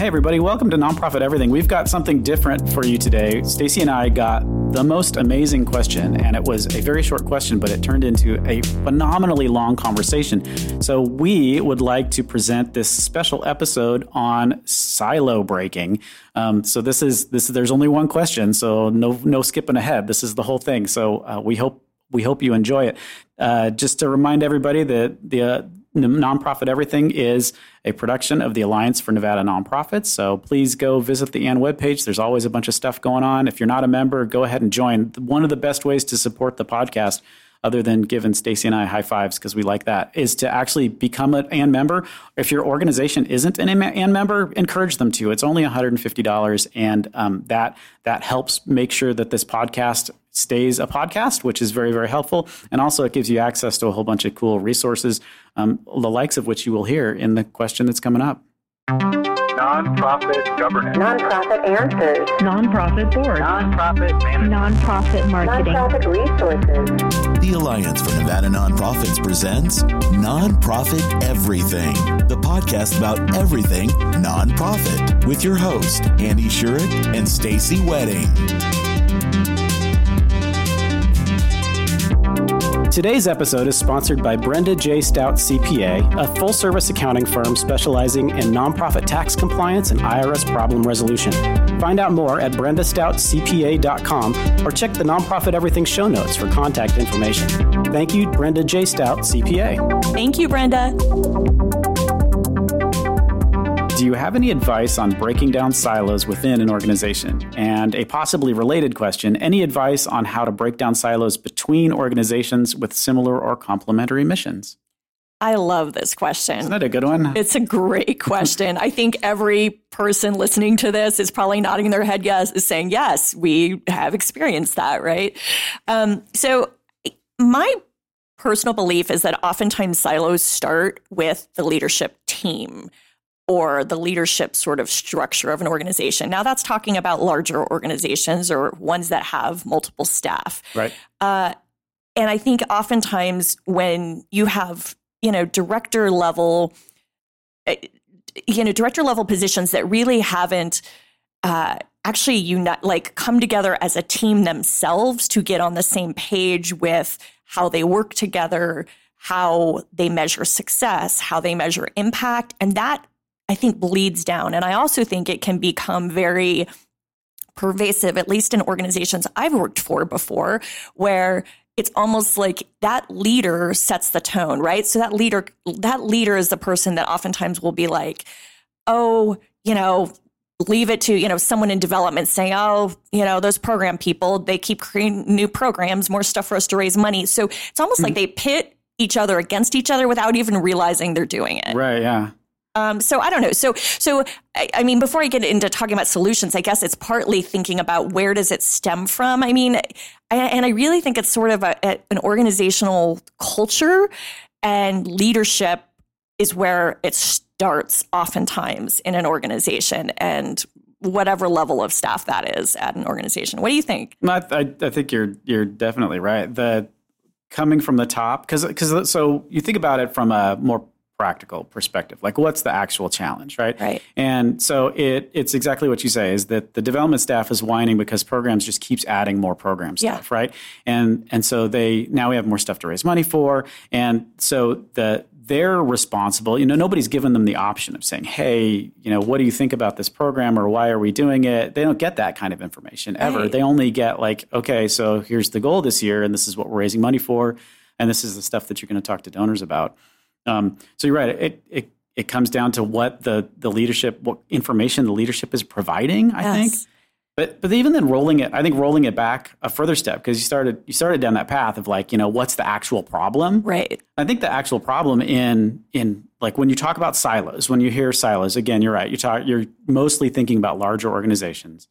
Hey everybody, welcome to Nonprofit Everything. We've got something different for you today. Stacy and I got the most amazing question and it was a very short question, but it turned into a phenomenally long conversation. So we would like to present this special episode on silo breaking. Um, so this is this there's only one question, so no no skipping ahead. This is the whole thing. So uh, we hope we hope you enjoy it. Uh, just to remind everybody that the uh, Nonprofit Everything is a production of the Alliance for Nevada Nonprofits. So please go visit the ANN webpage. There's always a bunch of stuff going on. If you're not a member, go ahead and join. One of the best ways to support the podcast other than giving Stacy and I high fives because we like that, is to actually become an ANN member. If your organization isn't an ANN member, encourage them to. It's only $150, and um, that that helps make sure that this podcast stays a podcast, which is very very helpful, and also it gives you access to a whole bunch of cool resources, um, the likes of which you will hear in the question that's coming up. Nonprofit governance. Nonprofit answers. Nonprofit board. Nonprofit management. Nonprofit marketing. Nonprofit resources. The Alliance for Nevada Nonprofits presents Nonprofit Everything, the podcast about everything nonprofit, with your host Andy Shurig and Stacy Wedding. Today's episode is sponsored by Brenda J. Stout CPA, a full service accounting firm specializing in nonprofit tax compliance and IRS problem resolution. Find out more at brendastoutcpa.com or check the Nonprofit Everything show notes for contact information. Thank you, Brenda J. Stout CPA. Thank you, Brenda. Do you have any advice on breaking down silos within an organization? And a possibly related question any advice on how to break down silos between organizations with similar or complementary missions? I love this question. Isn't that a good one? It's a great question. I think every person listening to this is probably nodding their head yes, is saying, yes, we have experienced that, right? Um, so, my personal belief is that oftentimes silos start with the leadership team or the leadership sort of structure of an organization. Now, that's talking about larger organizations or ones that have multiple staff. Right. Uh, and I think oftentimes when you have, you know, director level, uh, you know, director level positions that really haven't uh, actually unite, like come together as a team themselves to get on the same page with how they work together, how they measure success, how they measure impact, and that I think bleeds down. And I also think it can become very pervasive, at least in organizations I've worked for before, where it's almost like that leader sets the tone, right? So that leader, that leader is the person that oftentimes will be like, oh, you know, leave it to you know someone in development saying oh you know those program people they keep creating new programs more stuff for us to raise money so it's almost mm-hmm. like they pit each other against each other without even realizing they're doing it right yeah um, so I don't know. So so I, I, mean, before I get into talking about solutions, I guess it's partly thinking about where does it stem from. I mean, I, and I really think it's sort of a, a, an organizational culture and leadership is where it starts oftentimes in an organization and whatever level of staff that is at an organization. What do you think? I, I, I think you're you're definitely right. The coming from the top because because so you think about it from a more practical perspective. Like what's the actual challenge right? Right. And so it it's exactly what you say is that the development staff is whining because programs just keeps adding more program stuff yeah. right? And and so they now we have more stuff to raise money for. And so the they're responsible. You know nobody's given them the option of saying hey you know what do you think about this program or why are we doing it? They don't get that kind of information ever. Right. they only get like okay so here's the goal this year and this is what we're raising money for and this is the stuff that you're going to talk to donors about um, so you're right. It, it it comes down to what the the leadership, what information the leadership is providing. I yes. think. But but even then, rolling it, I think rolling it back a further step because you started you started down that path of like you know what's the actual problem. Right. I think the actual problem in in like when you talk about silos, when you hear silos, again, you're right. You talk you're mostly thinking about larger organizations,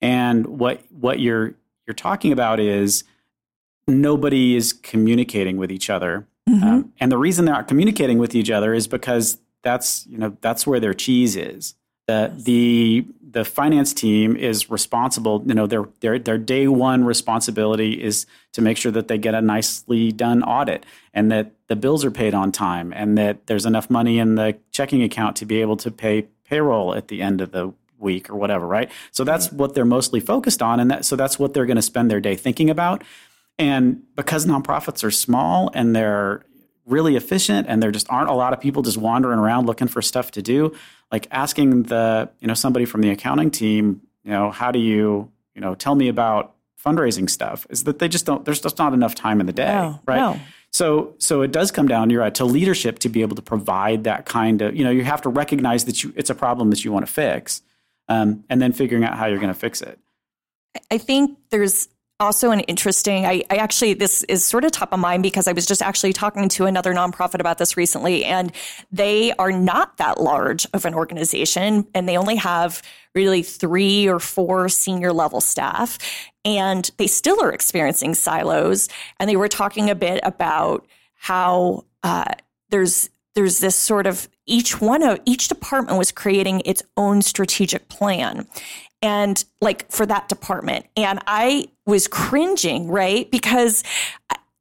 and what what you're you're talking about is nobody is communicating with each other Mm-hmm. Um, and the reason they're not communicating with each other is because that's you know that's where their cheese is. The the the finance team is responsible. You know, their their their day one responsibility is to make sure that they get a nicely done audit and that the bills are paid on time and that there's enough money in the checking account to be able to pay payroll at the end of the week or whatever, right? So that's what they're mostly focused on, and that so that's what they're going to spend their day thinking about. And because nonprofits are small and they're really efficient and there just aren't a lot of people just wandering around looking for stuff to do, like asking the, you know, somebody from the accounting team, you know, how do you, you know, tell me about fundraising stuff is that they just don't there's just not enough time in the day, No, right? no. So so it does come down, you're right, to leadership to be able to provide that kind of, you know, you have to recognize that you it's a problem that you want to fix. Um, and then figuring out how you're going to fix it. I think there's also an interesting I, I actually this is sort of top of mind because I was just actually talking to another nonprofit about this recently and they are not that large of an organization and they only have really three or four senior level staff and they still are experiencing silos. And they were talking a bit about how uh, there's there's this sort of each one of each department was creating its own strategic plan and like for that department and i was cringing right because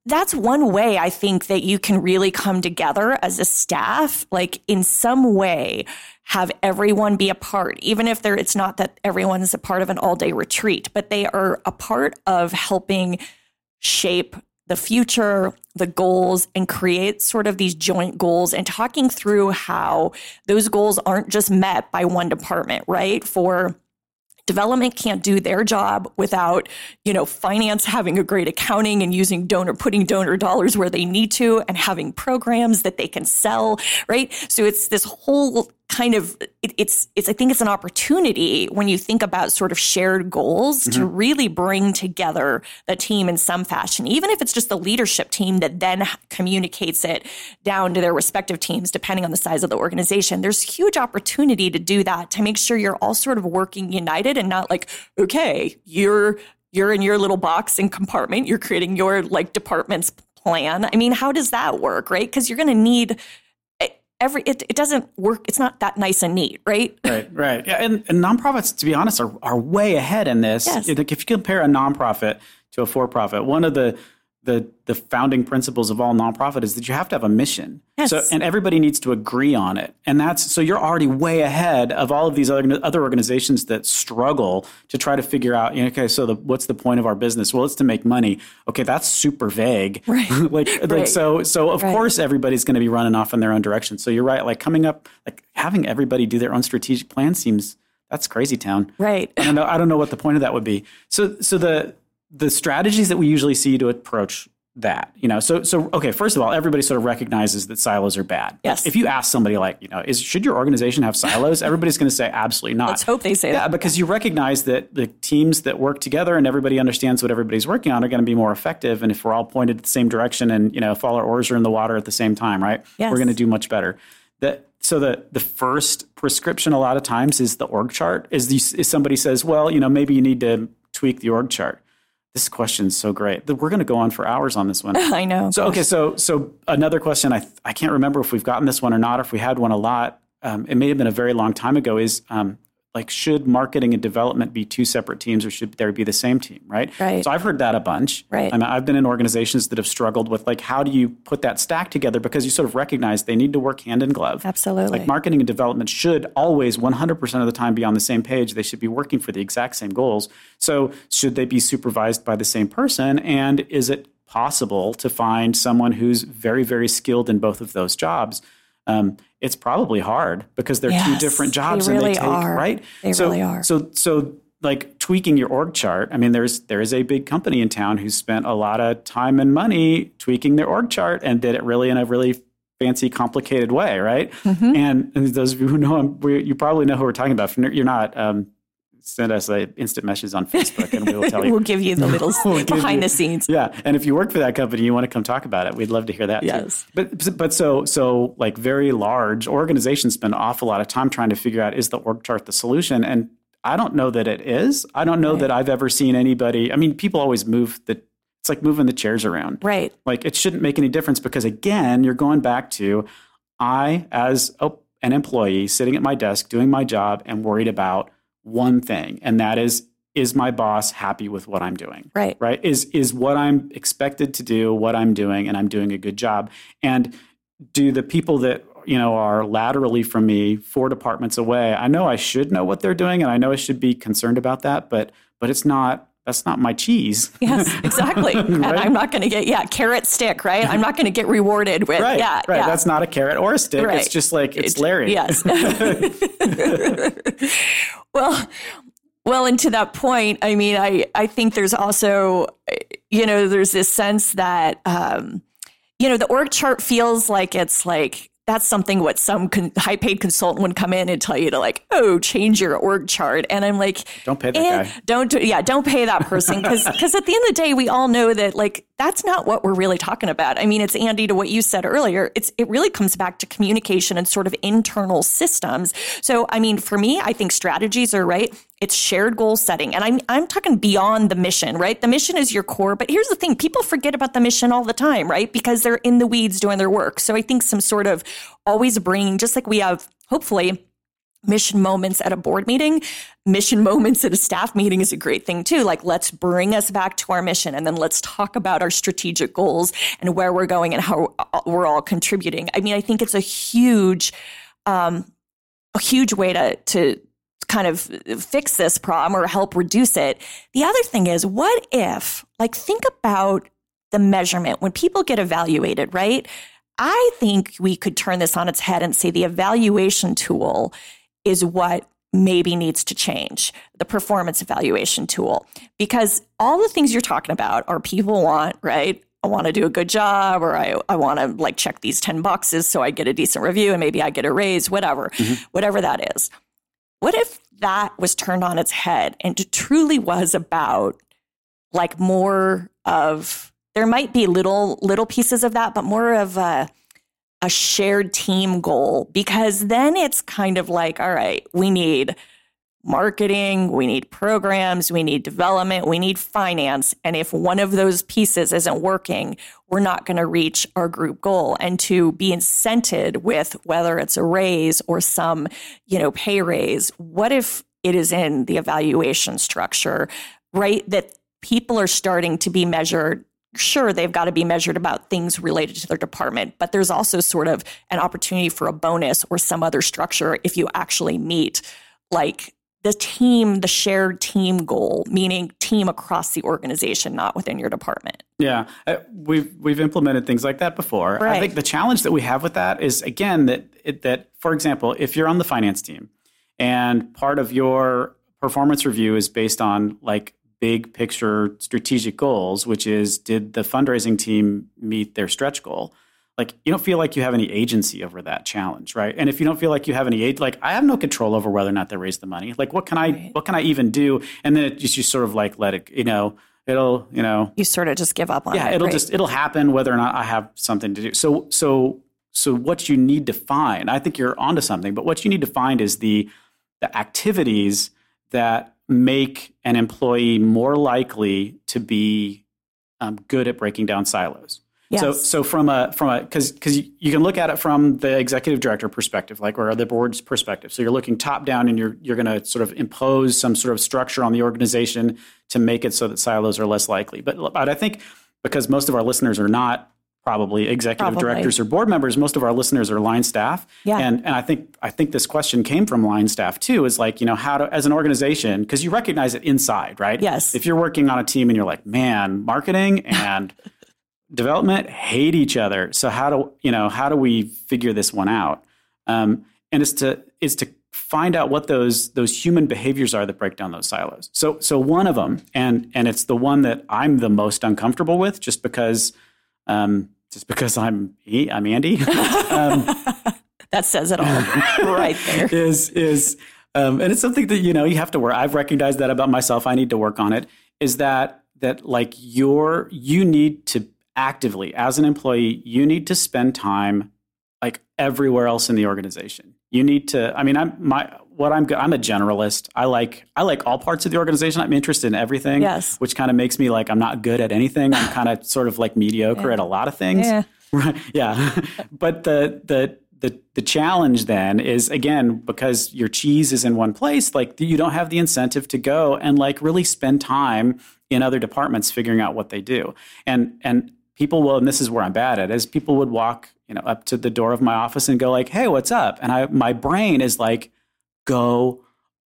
that's one way i think that you can really come together as a staff like in some way have everyone be a part even if there it's not that everyone is a part of an all day retreat but they are a part of helping shape the future, the goals, and create sort of these joint goals and talking through how those goals aren't just met by one department, right? For development can't do their job without you know finance having a great accounting and using donor putting donor dollars where they need to and having programs that they can sell right? So it's this whole kind of it, it's it's i think it's an opportunity when you think about sort of shared goals to mm-hmm. really bring together the team in some fashion even if it's just the leadership team that then communicates it down to their respective teams depending on the size of the organization. There's huge opportunity to do that to make sure you're all sort of working united and not like okay you're you're in your little box and compartment. You're creating your like department's plan. I mean how does that work right? Because you're going to need every it, it doesn't work it's not that nice and neat right Right, right. Yeah, and, and nonprofits, to be honest, are, are way ahead in this. Yes. Like, If you compare a nonprofit to a for-profit, one of the the the founding principles of all nonprofit is that you have to have a mission. Yes. So and everybody needs to agree on it. And that's so you're already way ahead of all of these other other organizations that struggle to try to figure out, you know, okay, so the, what's the point of our business? Well, it's to make money. Okay, that's super vague. Right. like Right. like so so of Right. course everybody's going to be running off in their own direction. So you're right, like coming up like having everybody do their own strategic plan seems that's crazy town. right I don't know. I don't know what the point of that would be. So, so the the strategies that we usually see to approach that, you know, so so okay. First of all, everybody sort of recognizes that silos are bad. Yes. If you ask somebody like, you know, is should your organization have silos? Everybody's going to say absolutely not. let's hope they say Yeah, that because you recognize that the teams that work together and everybody understands what everybody's working on are going to be more effective. And if we're all pointed the same direction and you know, if all our oars are in the water at the same time, right? Yes. We're going to do much better. That so the the first prescription a lot of times is the org chart. Is, the, is somebody says, well, you know, maybe you need to tweak the org chart. This question's so great we're going to go on for hours on this one. i know So okay, so so another question. I I can't remember if we've gotten this one or not. Or if we had one a lot, um, it may have been a very long time ago. Is um, like should marketing and development be two separate teams, or should there be the same team? Right. Right. So I've heard that a bunch. Right. I mean, I've been in organizations that have struggled with like how do you put that stack together because you sort of recognize they need to work hand in glove. Absolutely. Like marketing and development should always 100% of the time be on the same page. They should be working for the exact same goals. So should they be supervised by the same person? And is it possible to find someone who's very, very skilled in both of those jobs? Um, it's probably hard because they're two Yes, different they jobs really and they take are. right. They so, really are. So so like tweaking your org chart. I mean, there's there is a big company in town who spent a lot of time and money tweaking their org chart and did it really in a really fancy, complicated way, right? Mm-hmm. And, and those of you who know we, you probably know who we're talking about. You're not, um, send us a instant message on Facebook, and we will tell you. we'll give you the little We'll behind you- the scenes Yeah, and if you work for that company, you want to come talk about it. We'd love to hear that. Yes. too. but but so so like very large organizations spend an awful lot of time trying to figure out is the org chart the solution, and I don't know that it is. I don't know that I've ever seen anybody. I mean, people always move the. It's like moving the chairs around. right Like it shouldn't make any difference because again, you're going back to I as a, an employee sitting at my desk doing my job and worried about one thing, and that is is my boss happy with what I'm doing? Right. Right? Is is what I'm expected to do what I'm doing and I'm doing a good job? And do the people that you know are laterally from me four departments away i know i should know what they're doing and i know i should be concerned about that but but it's not that's not my cheese Yes, exactly. And I'm not going to get yeah carrot stick, right? I'm not going to get rewarded with right yeah right yeah. that's not a carrot or a stick Right. it's just like it's It- larry Yes. well, well, and to that point, I mean, I I think there's also, you know, there's this sense that, um, you know, the org chart feels like it's like that's something what some con- high paid consultant would come in and tell you to like, oh, change your org chart, and I'm like, Don't pay that eh, guy. Don't do, yeah, don't pay that person because because at the end of the day, we all know that like that's not what we're really talking about. I mean, it's Andy to what you said earlier. It's it really comes back to communication and sort of internal systems. So I mean, for me, I think strategies are right. It's shared goal setting, and I'm I'm talking beyond the mission, right? The mission is your core, but here's the thing: people forget about the mission all the time, right? Because they're in the weeds doing their work. So I think some sort of always bringing, just like we have, hopefully mission moments at a board meeting, mission moments at a staff meeting is a great thing too. Like, let's bring us back to our mission and then let's talk about our strategic goals and where we're going and how we're all contributing. I mean, I think it's a huge, um, a huge way to, to, kind of fix this problem or help reduce it. The other thing is, what if, like, think about the measurement when people get evaluated, right? I think we could turn this on its head and say the evaluation tool is what maybe needs to change the performance evaluation tool because all the things you're talking about are people want, right? I want to do a good job or I, I want to like check these 10 boxes so I get a decent review and maybe I get a raise, whatever, mm-hmm. whatever that is. What if that was turned on its head and it truly was about like more of there might be little little pieces of that, but more of a a shared team goal because then it's kind of like, all right, we need marketing, we need programs, we need development, we need finance. And if one of those pieces isn't working, we're not going to reach our group goal. And to be incented with whether it's a raise or some, you know, pay raise, what if it is in the evaluation structure, right? That people are starting to be measured sure they've got to be measured about things related to their department but there's also sort of an opportunity for a bonus or some other structure if you actually meet like the team the shared team goal meaning team across the organization not within your department Yeah, uh, we've we've implemented things like that before. I think the challenge that we have with that is again that it, that for example, if you're on the finance team and part of your performance review is based on like big picture strategic goals, which is did the fundraising team meet their stretch goal? Like you don't feel like you have any agency over that challenge, right? And if you don't feel like you have any age, like I have no control over whether or not they raise the money. Like what can I what can I even do? And then it just you sort of like let it, you know, it'll you know you sort of just give up on yeah it it'll right? just it'll happen whether or not i have something to do so so so what you need to find i think you're onto something but what you need to find is the the activities that make an employee more likely to be um, good at breaking down silos so Yes. so from a from a because because you, you can look at it from the executive director perspective, like or the board's perspective. So you're looking top down, and you're you're going to sort of impose some sort of structure on the organization to make it so that silos are less likely. But but I think because most of our listeners are not probably executive Probably. directors or board members, most of our listeners are line staff. Yeah. And and I think I think this question came from line staff too. Is like you know how to as an organization because you recognize it inside, right? Yes. If you're working on a team and you're like, man, marketing and development hate each other. So how do you know how do we figure this one out? Um, and it's to is to find out what those those human behaviors are that break down those silos. So so one of them, and and it's the one that I'm the most uncomfortable with, just because um, just because I'm I'm Andy. um, that says it all right there is is um, and it's something that you know you have to work. I've recognized that about myself. I need to work on it. Is that that like you're you need to actively as an employee you need to spend time like everywhere else in the organization. You need to. I mean, I'm my what I'm good. I'm a generalist. I like I like all parts of the organization. I'm interested in everything. Yes. which kind of makes me like I'm not good at anything. I'm kind of sort of like mediocre at a lot of things. Yeah. Right. Yeah. but the the the the challenge then is again because your cheese is in one place, like you don't have the incentive to go and like really spend time in other departments figuring out what they do. And and people will, and this is where I'm bad at, is people would walk, you know, up to the door of my office and go like, "Hey, what's up?" And I my brain is like, "Go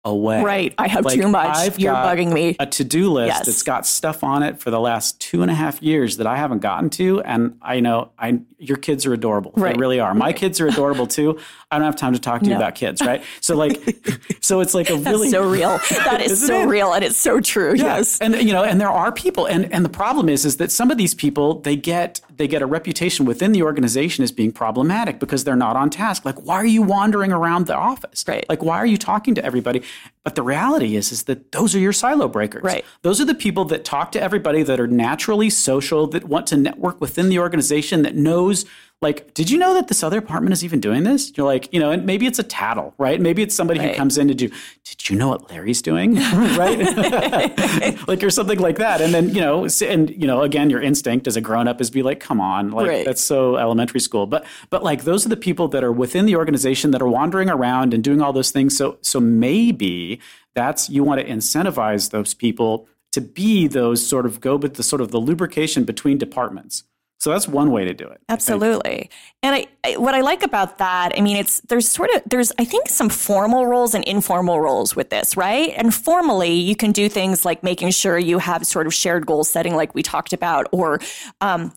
away. Right. I have Like, too much. I've You're bugging me. A to do list Yes. that's got stuff on it for the last two and a half years that I haven't gotten to. And I know I your kids are adorable. Right. They really are. My kids are adorable too. I don't have time to talk to you about kids, right? So like so it's like a really so real. That is so it? real and it's so true. Yes. and you know, and there are people, and and the problem is, is that some of these people they get they get a reputation within the organization as being problematic because they're not on task. Like, why are you wandering around the office? Right. Like, why are you talking to everybody? But the reality is, is that those are your silo breakers. Right. Those are the people that talk to everybody that are naturally social, that want to network within the organization, that knows. Like, did you know that this other apartment is even doing this? You're like, you know, and maybe it's a tattle, right? Maybe it's somebody who comes in to do. Did you know what Larry's doing? right? like or something like that. And then, you know, and you know, again, your instinct as a grown up is be like, come on, like Right. that's so elementary school. But but like those are the people that are within the organization that are wandering around and doing all those things. So so maybe that's you want to incentivize those people to be those sort of go but the sort of the lubrication between departments. So that's one way to do it. Absolutely. And I, I, what I like about that, I mean, it's there's sort of there's I think some formal roles and informal roles with this, right? And formally, you can do things like making sure you have sort of shared goal setting, like we talked about, or um,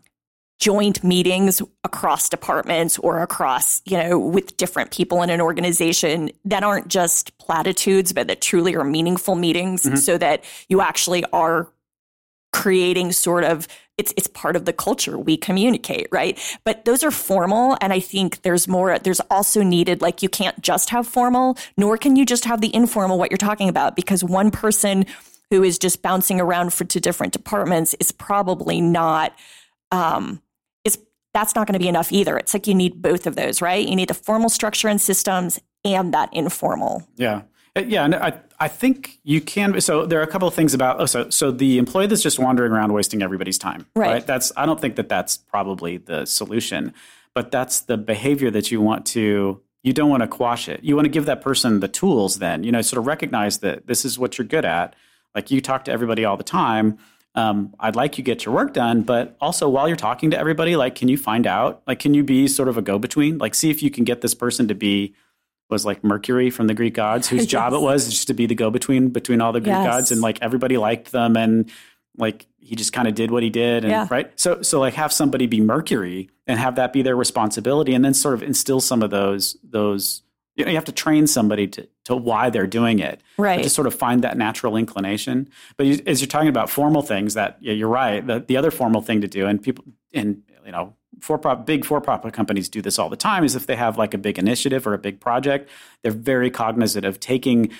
joint meetings across departments or across, you know, with different people in an organization that aren't just platitudes, but that truly are meaningful meetings, so that you actually are creating sort of it's it's part of the culture. We communicate right? But those are formal and i think there's more there's also needed like you can't just have formal nor can you just have the informal what you're talking about because one person who is just bouncing around for to different departments is probably not um is that's not going to be enough either. It's like you need both of those right? You need the formal structure and systems and that informal. Yeah. Uh, Yeah, and I I think you can. So there are a couple of things about. Oh, so so the employee that's just wandering around wasting everybody's time. Right. That's I don't think that that's probably the solution, but that's the behavior that you want to. You don't want to quash it. You want to give that person the tools. Then you know, sort of recognize that this is what you're good at. Like you talk to everybody all the time. Um, I'd like you get your work done, but also while you're talking to everybody, like, can you find out? Like, can you be sort of a go between? Like, see if you can get this person to be was like Mercury from the Greek gods, whose job it was just to be the go between between all the Greek Yes. gods, and like everybody liked them, and like he just kind of did what he did, and Yeah. right. So so like have somebody be Mercury and have that be their responsibility, and then sort of instill some of those those. You know, you have to train somebody to to why they're doing it, Right. To sort of find that natural inclination. But you, as you're talking about formal things, that yeah, you're right. The the other formal thing to do, and people and you know for prop big for profit companies do this all the time is if they have like a big initiative or a big project they're very cognizant of taking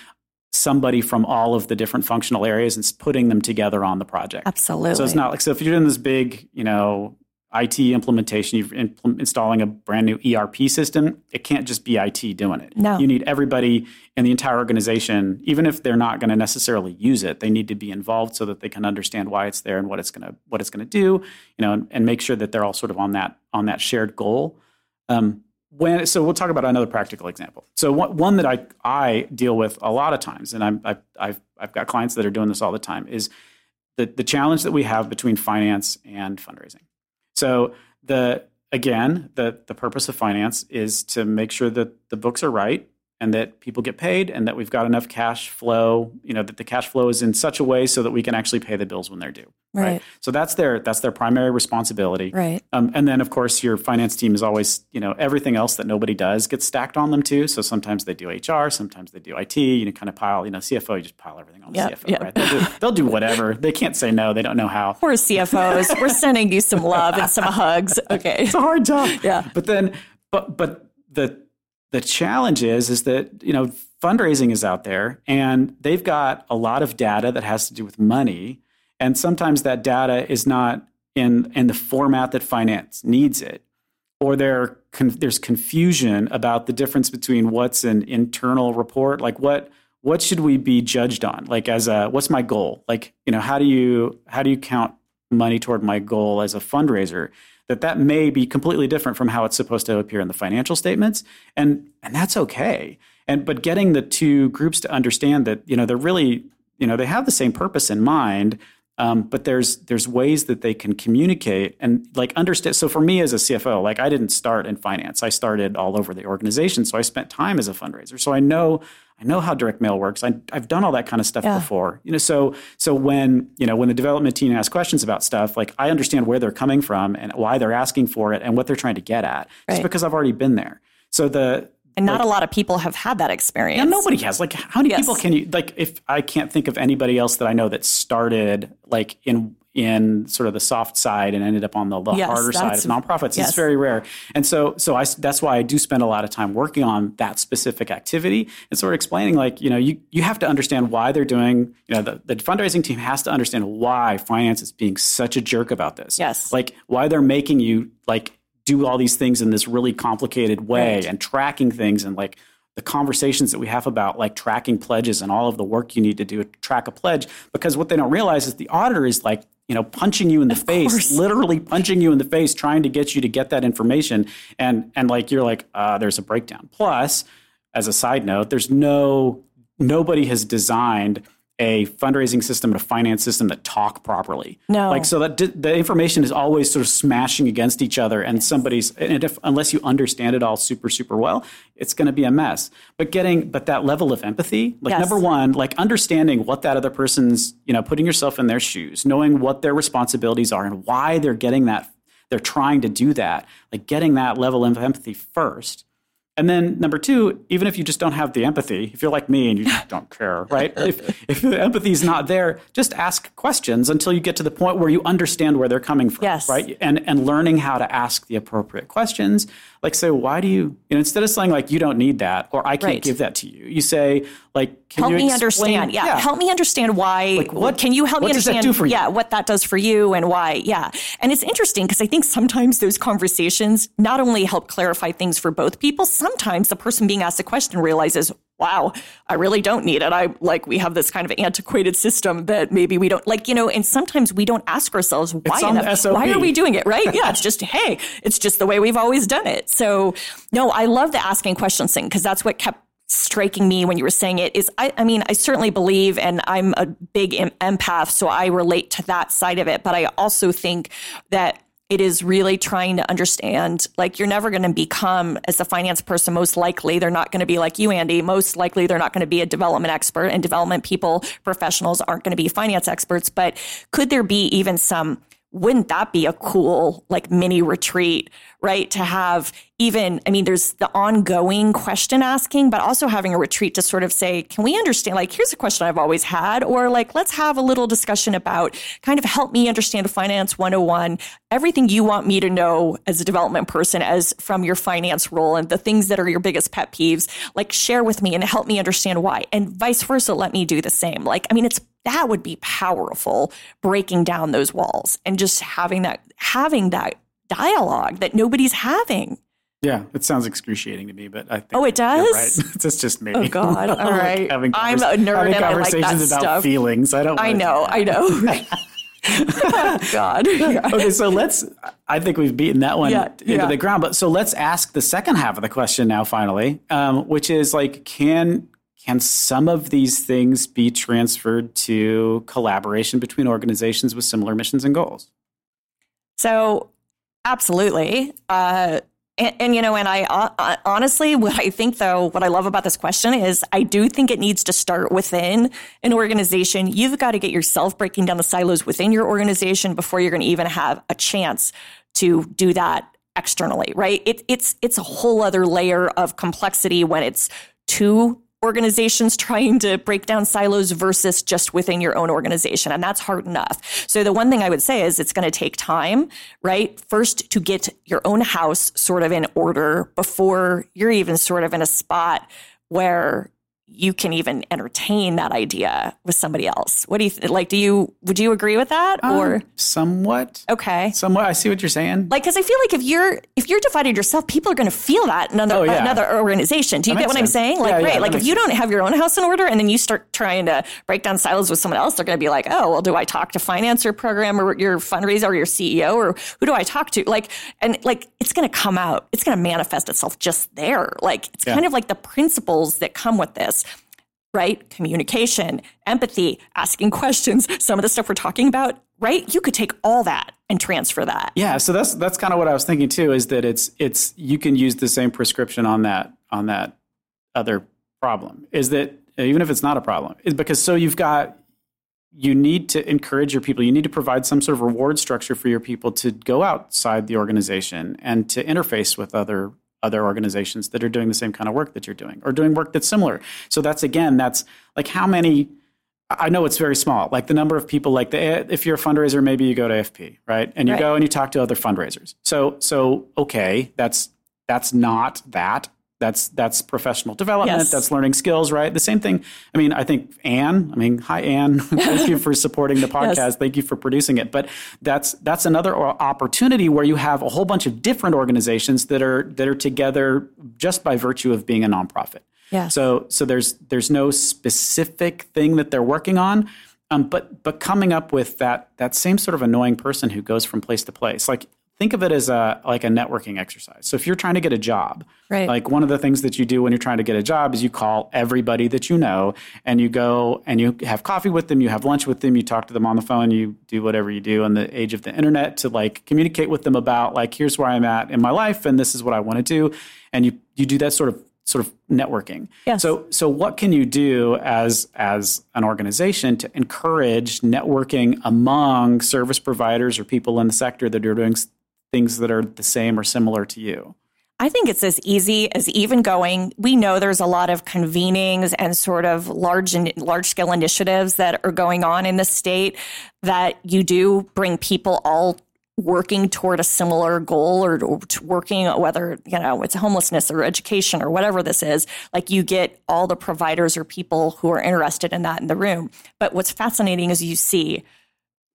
somebody from all of the different functional areas and putting them together on the project. Absolutely so it's not like so if you're doing this big you know IT implementation, you're impl- installing a brand new ERP system. It can't just be IT doing it. No. you need everybody in the entire organization, even if they're not going to necessarily use it. They need to be involved so that they can understand why it's there and what it's going to what it's going to do. You know, and, and make sure that they're all sort of on that on that shared goal. Um, when so we'll talk about another practical example. So one, one that I I deal with a lot of times, and I'm I've, I've I've got clients that are doing this all the time is the the challenge that we have between finance and fundraising. So the again, the the purpose of finance is to make sure that the books are right and that people get paid and that we've got enough cash flow, you know, that the cash flow is in such a way so that we can actually pay the bills when they're due. Right. So that's their that's their primary responsibility. Right. Um, and then of course your finance team is always, you know, everything else that nobody does gets stacked on them too. So sometimes they do HR, sometimes they do IT, you know, kind of pile, you know, CFO, you just pile everything on the Yeah, CFO, yeah. right? They'll do, they'll do whatever. They can't say no. They don't know how. Poor CFOs. We're sending you some love and some hugs. Okay. it's a hard job. Yeah. But then, but but the the challenge is is that you know fundraising is out there and they've got a lot of data that has to do with money, and sometimes that data is not in in the format that finance needs it, or there there's confusion about the difference between what's an internal report, like what what should we be judged on, like as a what's my goal, like you know how do you how do you count money toward my goal as a fundraiser that that may be completely different from how it's supposed to appear in the financial statements. And and that's okay. And but getting the two groups to understand that you know they're really you know they have the same purpose in mind um, but there's there's ways that they can communicate and like understand so for me as a cfo like i didn't start in finance i started all over the organization so i spent time as a fundraiser so i know I know how direct mail works. I, have done all that kind of stuff yeah. before. You know, so so when you know when the development team asks questions about stuff, like I understand where they're coming from and why they're asking for it and what they're trying to get at, right. just because I've already been there. So the and not like, a lot of people have had that experience. Yeah, nobody has. Like, how many yes. people can you like? If I can't think of anybody else that I know that started like in in sort of the soft side and ended up on the, the yes, harder side of nonprofits. Yes. It's very rare. And so, so I, that's why I do spend a lot of time working on that specific activity and sort of explaining like, you know, you, you have to understand why they're doing, you know, the, the fundraising team has to understand why finance is being such a jerk about this. Yes. Like why they're making you like do all these things in this really complicated way right. and tracking things and like the conversations that we have about like tracking pledges and all of the work you need to do to track a pledge because what they don't realize is the auditor is like you know, punching you in the of face, course. literally punching you in the face, trying to get you to get that information. And and like you're like, uh, there's a breakdown. Plus, as a side note, there's no nobody has designed a fundraising system and a finance system that talk properly. No, like so that d- the information is always sort of smashing against each other, and somebody's and if, unless you understand it all super super well, it's going to be a mess. But getting but that level of empathy, like yes. number one, like understanding what that other person's, you know, putting yourself in their shoes, knowing what their responsibilities are and why they're getting that, they're trying to do that, like getting that level of empathy first and then number two, even if you just don't have the empathy, if you're like me and you don't care, right? if, if the empathy is not there, just ask questions until you get to the point where you understand where they're coming from, yes. right? And and learning how to ask the appropriate questions. Like say, why do you, you know, instead of saying like you don't need that or I can't right. give that to you, you say like, can you help me understand. Yeah. yeah. help me understand why. Like what? Can you help me understand? Yeah, what that does for you and why? Yeah, and it's interesting because I think sometimes those conversations not only help clarify things for both people. Sometimes the person being asked a question realizes, wow, I really don't need it. I like we have this kind of antiquated system that maybe we don't like, you know, and sometimes we don't ask ourselves why why are we doing it, right? yeah, it's just hey, it's just the way we've always done it. So, no, I love the asking questions thing because that's what kept striking me when you were saying it is I, I mean i certainly believe and i'm a big empath so i relate to that side of it but i also think that it is really trying to understand like you're never going to become as a finance person most likely they're not going to be like you andy. Most likely they're not going to be a development expert and development people professionals aren't going to be finance experts. But could there be even some wouldn't that be a cool like mini retreat right to have even i mean there's the ongoing question asking but also having a retreat to sort of say can we understand like here's a question i've always had or like let's have a little discussion about kind of help me understand finance 101 everything you want me to know as a development person as from your finance role and the things that are your biggest pet peeves like share with me and help me understand why and vice versa let me do the same. Like i mean it's that would be powerful breaking down those walls and just having that having that dialogue that nobody's having yeah, it sounds excruciating to me, but I think oh, it does. Right, it's just me. Oh God! All right, like I'm a nerd and I like that about stuff. feelings. I don't. I know. I know. oh, God. okay, so let's. I think we've beaten that one yeah, into yeah. the ground, but so let's ask the second half of the question now, finally, um, which is like, can can some of these things be transferred to collaboration between organizations with similar missions and goals? So, absolutely. Uh, and, and, you know, and I uh, honestly, what I think though, what I love about this question is I do think it needs to start within an organization. You've got to get yourself breaking down the silos within your organization before you're going to even have a chance to do that externally, right? It, it's it's a whole other layer of complexity when it's two organizations trying to break down silos versus just within your own organization. And that's hard enough. So the one thing I would say is it's going to take time, right? First to get your own house sort of in order before you're even sort of in a spot where you can even entertain that idea with somebody else. What do you th- like? Do you would you agree with that or Um, somewhat. okay? Somewhat. I see what you're saying. Like, because I feel like if you're if you're divided yourself, people are going to feel that in another Oh, yeah. another organization. Do you That get what I'm saying? Like, Yeah, yeah, right? that like, if you don't have your own house in order, and then you start trying to break down silos with someone else, they're going to be like, oh, well, do I talk to finance or program or your fundraiser or your CEO or who do I talk to? Like, and like, it's going to come out. It's going to manifest itself just there. Like, it's Yeah. kind of like the principles that come with this right? Communication, empathy, asking questions, some of the stuff we're talking about, right? You could take all that and transfer that. Yeah, so that's that's kind of what I was thinking too. Is that it's it's you can use the same prescription on that on that other problem. Is that even if it's not a problem, is because so you've got you need to encourage your people. You need to provide some sort of reward structure for your people to go outside the organization and to interface with other other organizations that are doing the same kind of work that you're doing or doing work that's similar. So that's again, that's like how many I know it's very small. Like the number of people, like the, eh, if you're a fundraiser, maybe you go to FP, right? And you Right. go and you talk to other fundraisers. So, so okay, that's that's not that. That's that's professional development. Yes. That's learning skills, right? The same thing. I mean, I think ANN. I mean, hi ANN. Thank you for supporting the podcast. Yes. Thank you for producing it. But that's that's another opportunity where you have a whole bunch of different organizations that are that are together just by virtue of being a nonprofit. Yes. So so there's there's no specific thing that they're working on, um, but but coming up with that that same sort of annoying person who goes from place to place, like think of it as a like a networking exercise. So if you're trying to get a job, Right. like one of the things that you do when you're trying to get a job is you call everybody that you know and you go and you have coffee with them, you have lunch with them, you talk to them on the phone, you do whatever you do in the age of the internet to like communicate with them about like here's where I'm at in my life and this is what I want to do, and you you do that sort of sort of networking. Yes. So so what can you do as as an organization to encourage networking among service providers or people in the sector that are doing things that are the same or similar to you? I think it's as easy as even going. We know there's a lot of convenings and sort of large and large scale initiatives that are going on in the state that you do bring people all working toward a similar goal or, or working whether you know it's homelessness or education or whatever this is like you get all the providers or people who are interested in that in the room but what's fascinating is you see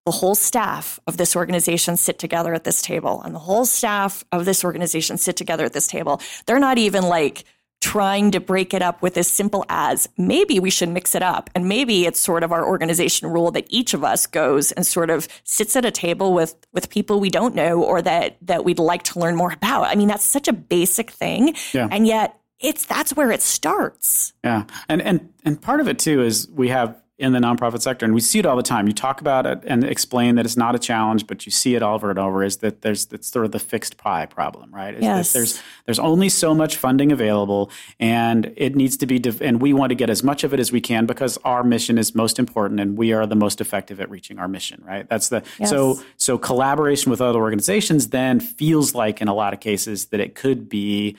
the whole staff of this organization sit together at this table and the whole staff of this organization sit together at this table. They're not even like trying to break it up with as simple as maybe we should mix it up. And maybe it's sort of our organization rule that each of us goes and sort of sits at a table with with people we don't know or that that we'd like to learn more about. I mean that's such a basic thing Yeah. and yet it's that's where it starts. Yeah, and and and part of it too is we have in the nonprofit sector, and we see it all the time. You talk about it and explain that it's not a challenge, but you see it over and over. Is that there's it's sort of the fixed pie problem, right? Is Yes. there's there's only so much funding available, and it needs to be, div- and we want to get as much of it as we can because our mission is most important, and we are the most effective at reaching our mission, right? That's the so Yes. so collaboration with other organizations then feels like in a lot of cases that it could be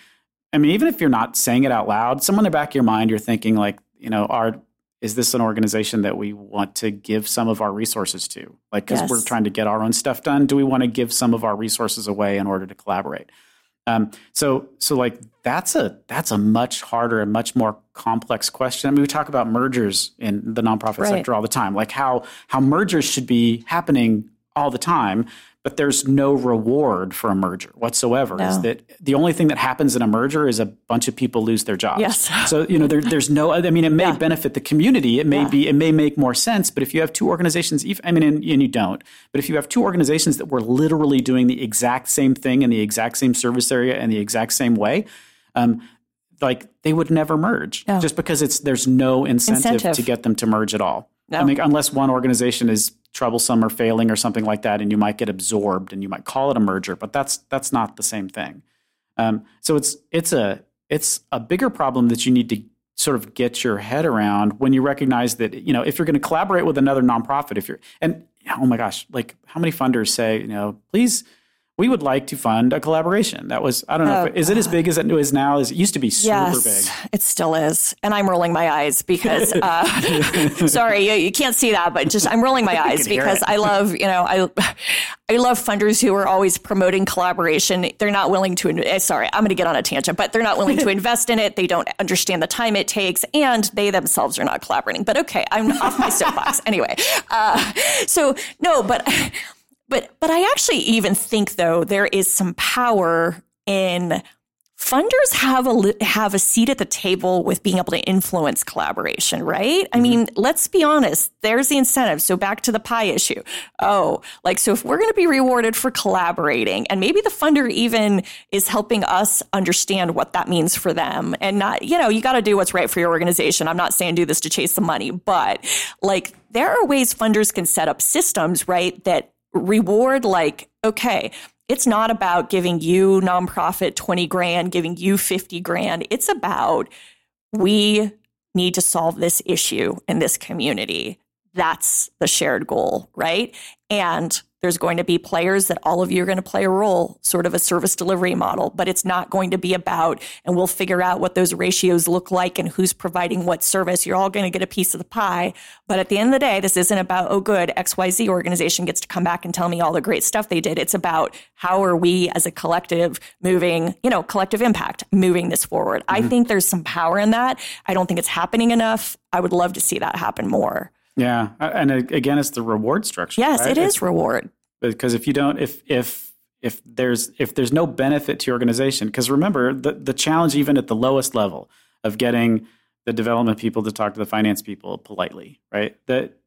I mean, even if you're not saying it out loud, somewhere in the back of your mind, you're thinking like, you know, are is this an organization that we want to give some of our resources to? Like, because we're trying to get our own stuff done, do we want to give some of our resources away in order to collaborate? Um, so, so like that's a that's a much harder and much more complex question. I mean, we talk about mergers in the nonprofit Right. sector all the time, like how how mergers should be happening all the time, but there's no reward for a merger whatsoever. Is that the only thing that happens in a merger is a bunch of people lose their jobs. Yes. So you know, there, there's no. I mean, it may Yeah. benefit the community. It may Yeah. be. It may make more sense. But if you have two organizations, if, I mean, and, and you don't. But if you have two organizations that were literally doing the exact same thing in the exact same service area and the exact same way, um, like they would never merge, No. just because it's there's no incentive, Incentive. to get them to merge at all. No. I mean, unless one organization is troublesome or failing or something like that, and you might get absorbed and you might call it a merger, but that's that's not the same thing. Um, so it's it's a it's a bigger problem that you need to sort of get your head around when you recognize that you know if you're going to collaborate with another nonprofit, if you're and oh my gosh, like how many funders say you know please we would like to fund a collaboration. That was, I don't know, Oh, if, is it as big as it is now? Is it used to be super yes, big? it still is, and I'm rolling my eyes because, uh, sorry, you, you can't see that, but just I'm rolling my eyes because. I love, you know, I, I love funders who are always promoting collaboration. They're not willing to. eh, Sorry, I'm going to get on a tangent, but they're not willing to invest in it. They don't understand the time it takes, and they themselves are not collaborating. But okay, I'm off my soapbox anyway. Uh, so no, but. But but I actually even think though there is some power in funders have a have a seat at the table with being able to influence collaboration, right? I mm-hmm. mean, let's be honest. There's the incentive. So back to the pie issue. Oh, like so if we're going to be rewarded for collaborating, and maybe the funder even is helping us understand what that means for them, and not you know you got to do what's right for your organization. I'm not saying do this to chase the money, but like there are ways funders can set up systems, right? That reward like okay it's not about giving you nonprofit 20 grand giving you 50 grand. It's about we need to solve this issue in this community. That's the shared goal right? And there's going to be players that all of you are going to play a role, sort of a service delivery model, but it's not going to be about, and we'll figure out what those ratios look like and who's providing what service. You're all going to get a piece of the pie. But at the end of the day, this isn't about, oh, good, XYZ organization gets to come back and tell me all the great stuff they did. It's about how are we as a collective moving, you know, collective impact, moving this forward. I mm-hmm. think there's some power in that. I don't think it's happening enough. I would love to see that happen more. Yeah, and again, it's the reward structure. Yes, right? it It's- reward. Because if you don't if if if there's if there's no benefit to your organization because remember the the challenge even at the lowest level of getting the development people to talk to the finance people politely right? That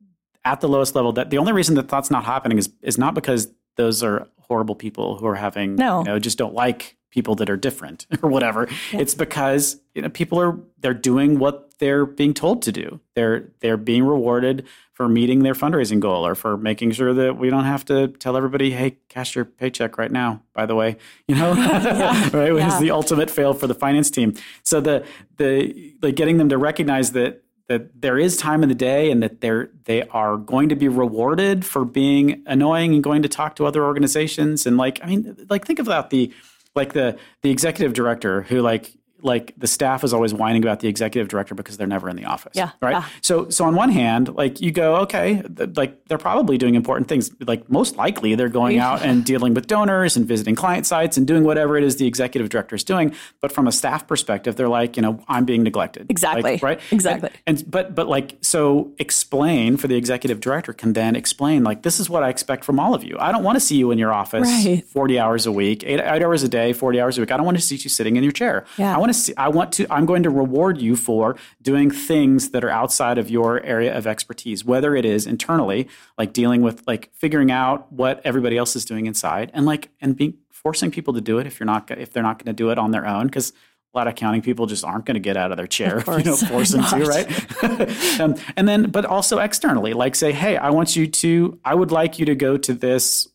at the lowest level that the only reason that that's not happening is is not because those are horrible people who are having No. you know just don't like people that are different or whatever. It's because you know people are they're doing what they're being told to do. They're they're being rewarded for meeting their fundraising goal or for making sure that we don't have to tell everybody hey cash your paycheck right now by the way you know? Right? Which Yeah. is the ultimate fail for the finance team. So the the like getting them to recognize that that there is time in the day and that they're they are going to be rewarded for being annoying and going to talk to other organizations. And like i mean like think about the like the the executive director who like like the staff is always whining about the executive director because they're never in the office Yeah. right Yeah. so so on one hand like you go okay th- like they're probably doing important things like most likely they're going out and dealing with donors and visiting client sites and doing whatever it is the executive director is doing but from a staff perspective they're like you know i'm being neglected Like, Exactly. right Exactly. and, and but but like so explain for the executive director can then explain like this is what I expect from all of you. I don't want to see you in your office Right. 40 hours a week, 8, 8 hours a day, 40 hours a week. I don't want to see you sitting in your chair. Yeah. I want to see I want to I'm going to reward you for doing things that are outside of your area of expertise, whether it is internally like dealing with like figuring out what everybody else is doing inside and like and being forcing people to do it if you're not if they're not going to do it on their own because a lot of accounting people just aren't going to get out of their chair if you don't force them to, right? um, and then, but also externally, like say, hey, I want you to, I would like you to go to this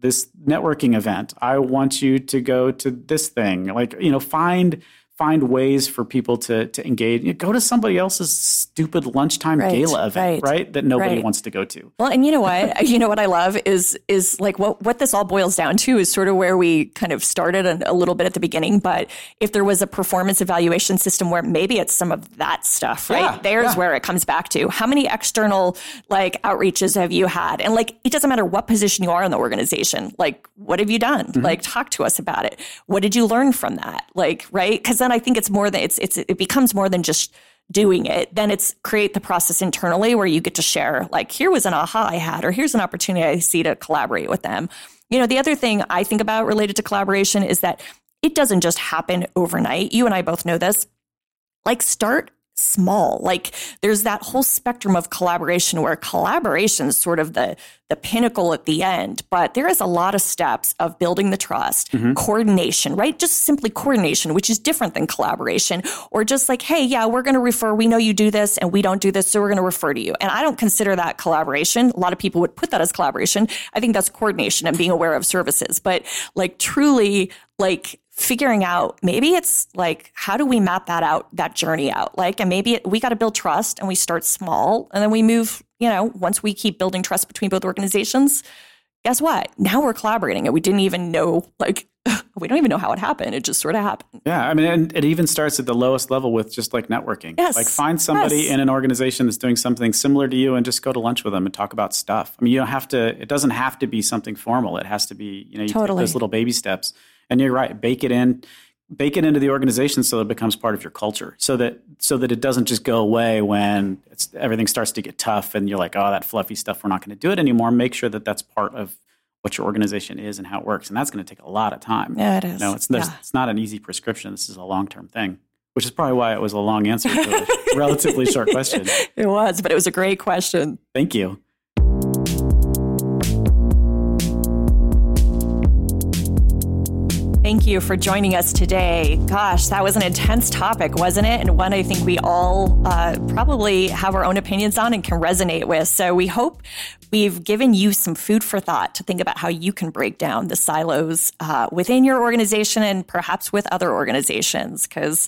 this networking event. I want you to go to this thing. Like you know, find find ways for people to to engage. You know, go to somebody else's stupid lunchtime Right, gala event, right, right? That nobody right. wants to go to. Well, and you know what? you know what I love is is like what what this all boils down to is sort of where we kind of started a, a little bit at the beginning. But if there was a performance evaluation system where maybe it's some of that stuff, right? Yeah, There's yeah. where it comes back to. How many external like outreaches have you had? And like it doesn't matter what position you are in the organization. Like what have you done? Mm-hmm. Like talk to us about it. What did you learn from that? Like right? Because then I think it's more than it's it's it becomes more than just doing it, then it's create the process internally where you get to share, like, here was an aha I had, or here's an opportunity I see to collaborate with them. You know, the other thing I think about related to collaboration is that it doesn't just happen overnight. You and I both know this. Like, start small. Like there's that whole spectrum of collaboration where collaboration is sort of the the pinnacle at the end, but there is a lot of steps of building the trust, mm-hmm. coordination, right? Just simply coordination, which is different than collaboration or just like, hey, yeah, we're going to refer, we know you do this and we don't do this, so we're going to refer to you. And I don't consider that collaboration. A lot of people would put that as collaboration. I think that's coordination and being aware of services, but like truly like figuring out maybe it's like how do we map that out that journey out like and maybe it, we got to build trust and we start small and then we move you know once we keep building trust between both organizations guess what? Now we're collaborating and we didn't even know, like, we don't even know how it happened. It just sort of happened. Yeah, I mean, and it even starts at the lowest level with just like networking. Yes. Like find somebody Yes. in an organization that's doing something similar to you and just go to lunch with them and talk about stuff. I mean, you don't have to, it doesn't have to be something formal. It has to be, you know, you take those little baby steps. And you're right, bake it in, bake it into the organization so it becomes part of your culture. So that so that it doesn't just go away when it's everything starts to get tough and you're like, oh, that fluffy stuff, we're not going to do it anymore. Make sure that that's part of what your organization is and how it works. And that's going to take a lot of time. Yeah, it is. No, it's Yeah. it's not an easy prescription. This is a long term thing, which is probably why it was a long answer to a relatively short question. It was, but it was a great question. Thank you. Thank you for joining us today. Gosh, that was an intense topic, wasn't it? And one I think we all uh, probably have our own opinions on and can resonate with. So we hope we've given you some food for thought to think about how you can break down the silos uh, within your organization and perhaps with other organizations. Because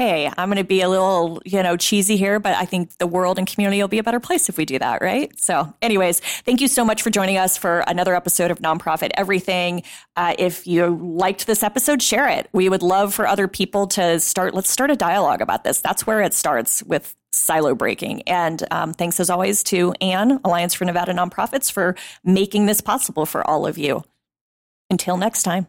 hey, I'm going to be a little, you know, cheesy here, but I think the world and community will be a better place if we do that, right? So, anyways, thank you so much for joining us for another episode of Nonprofit Everything. Uh, if you liked this episode, share it. We would love for other people to start, let's start a dialogue about this. That's where it starts with silo breaking. And um, thanks as always to ANN, Alliance for Nevada Nonprofits, for making this possible for all of you. Until next time.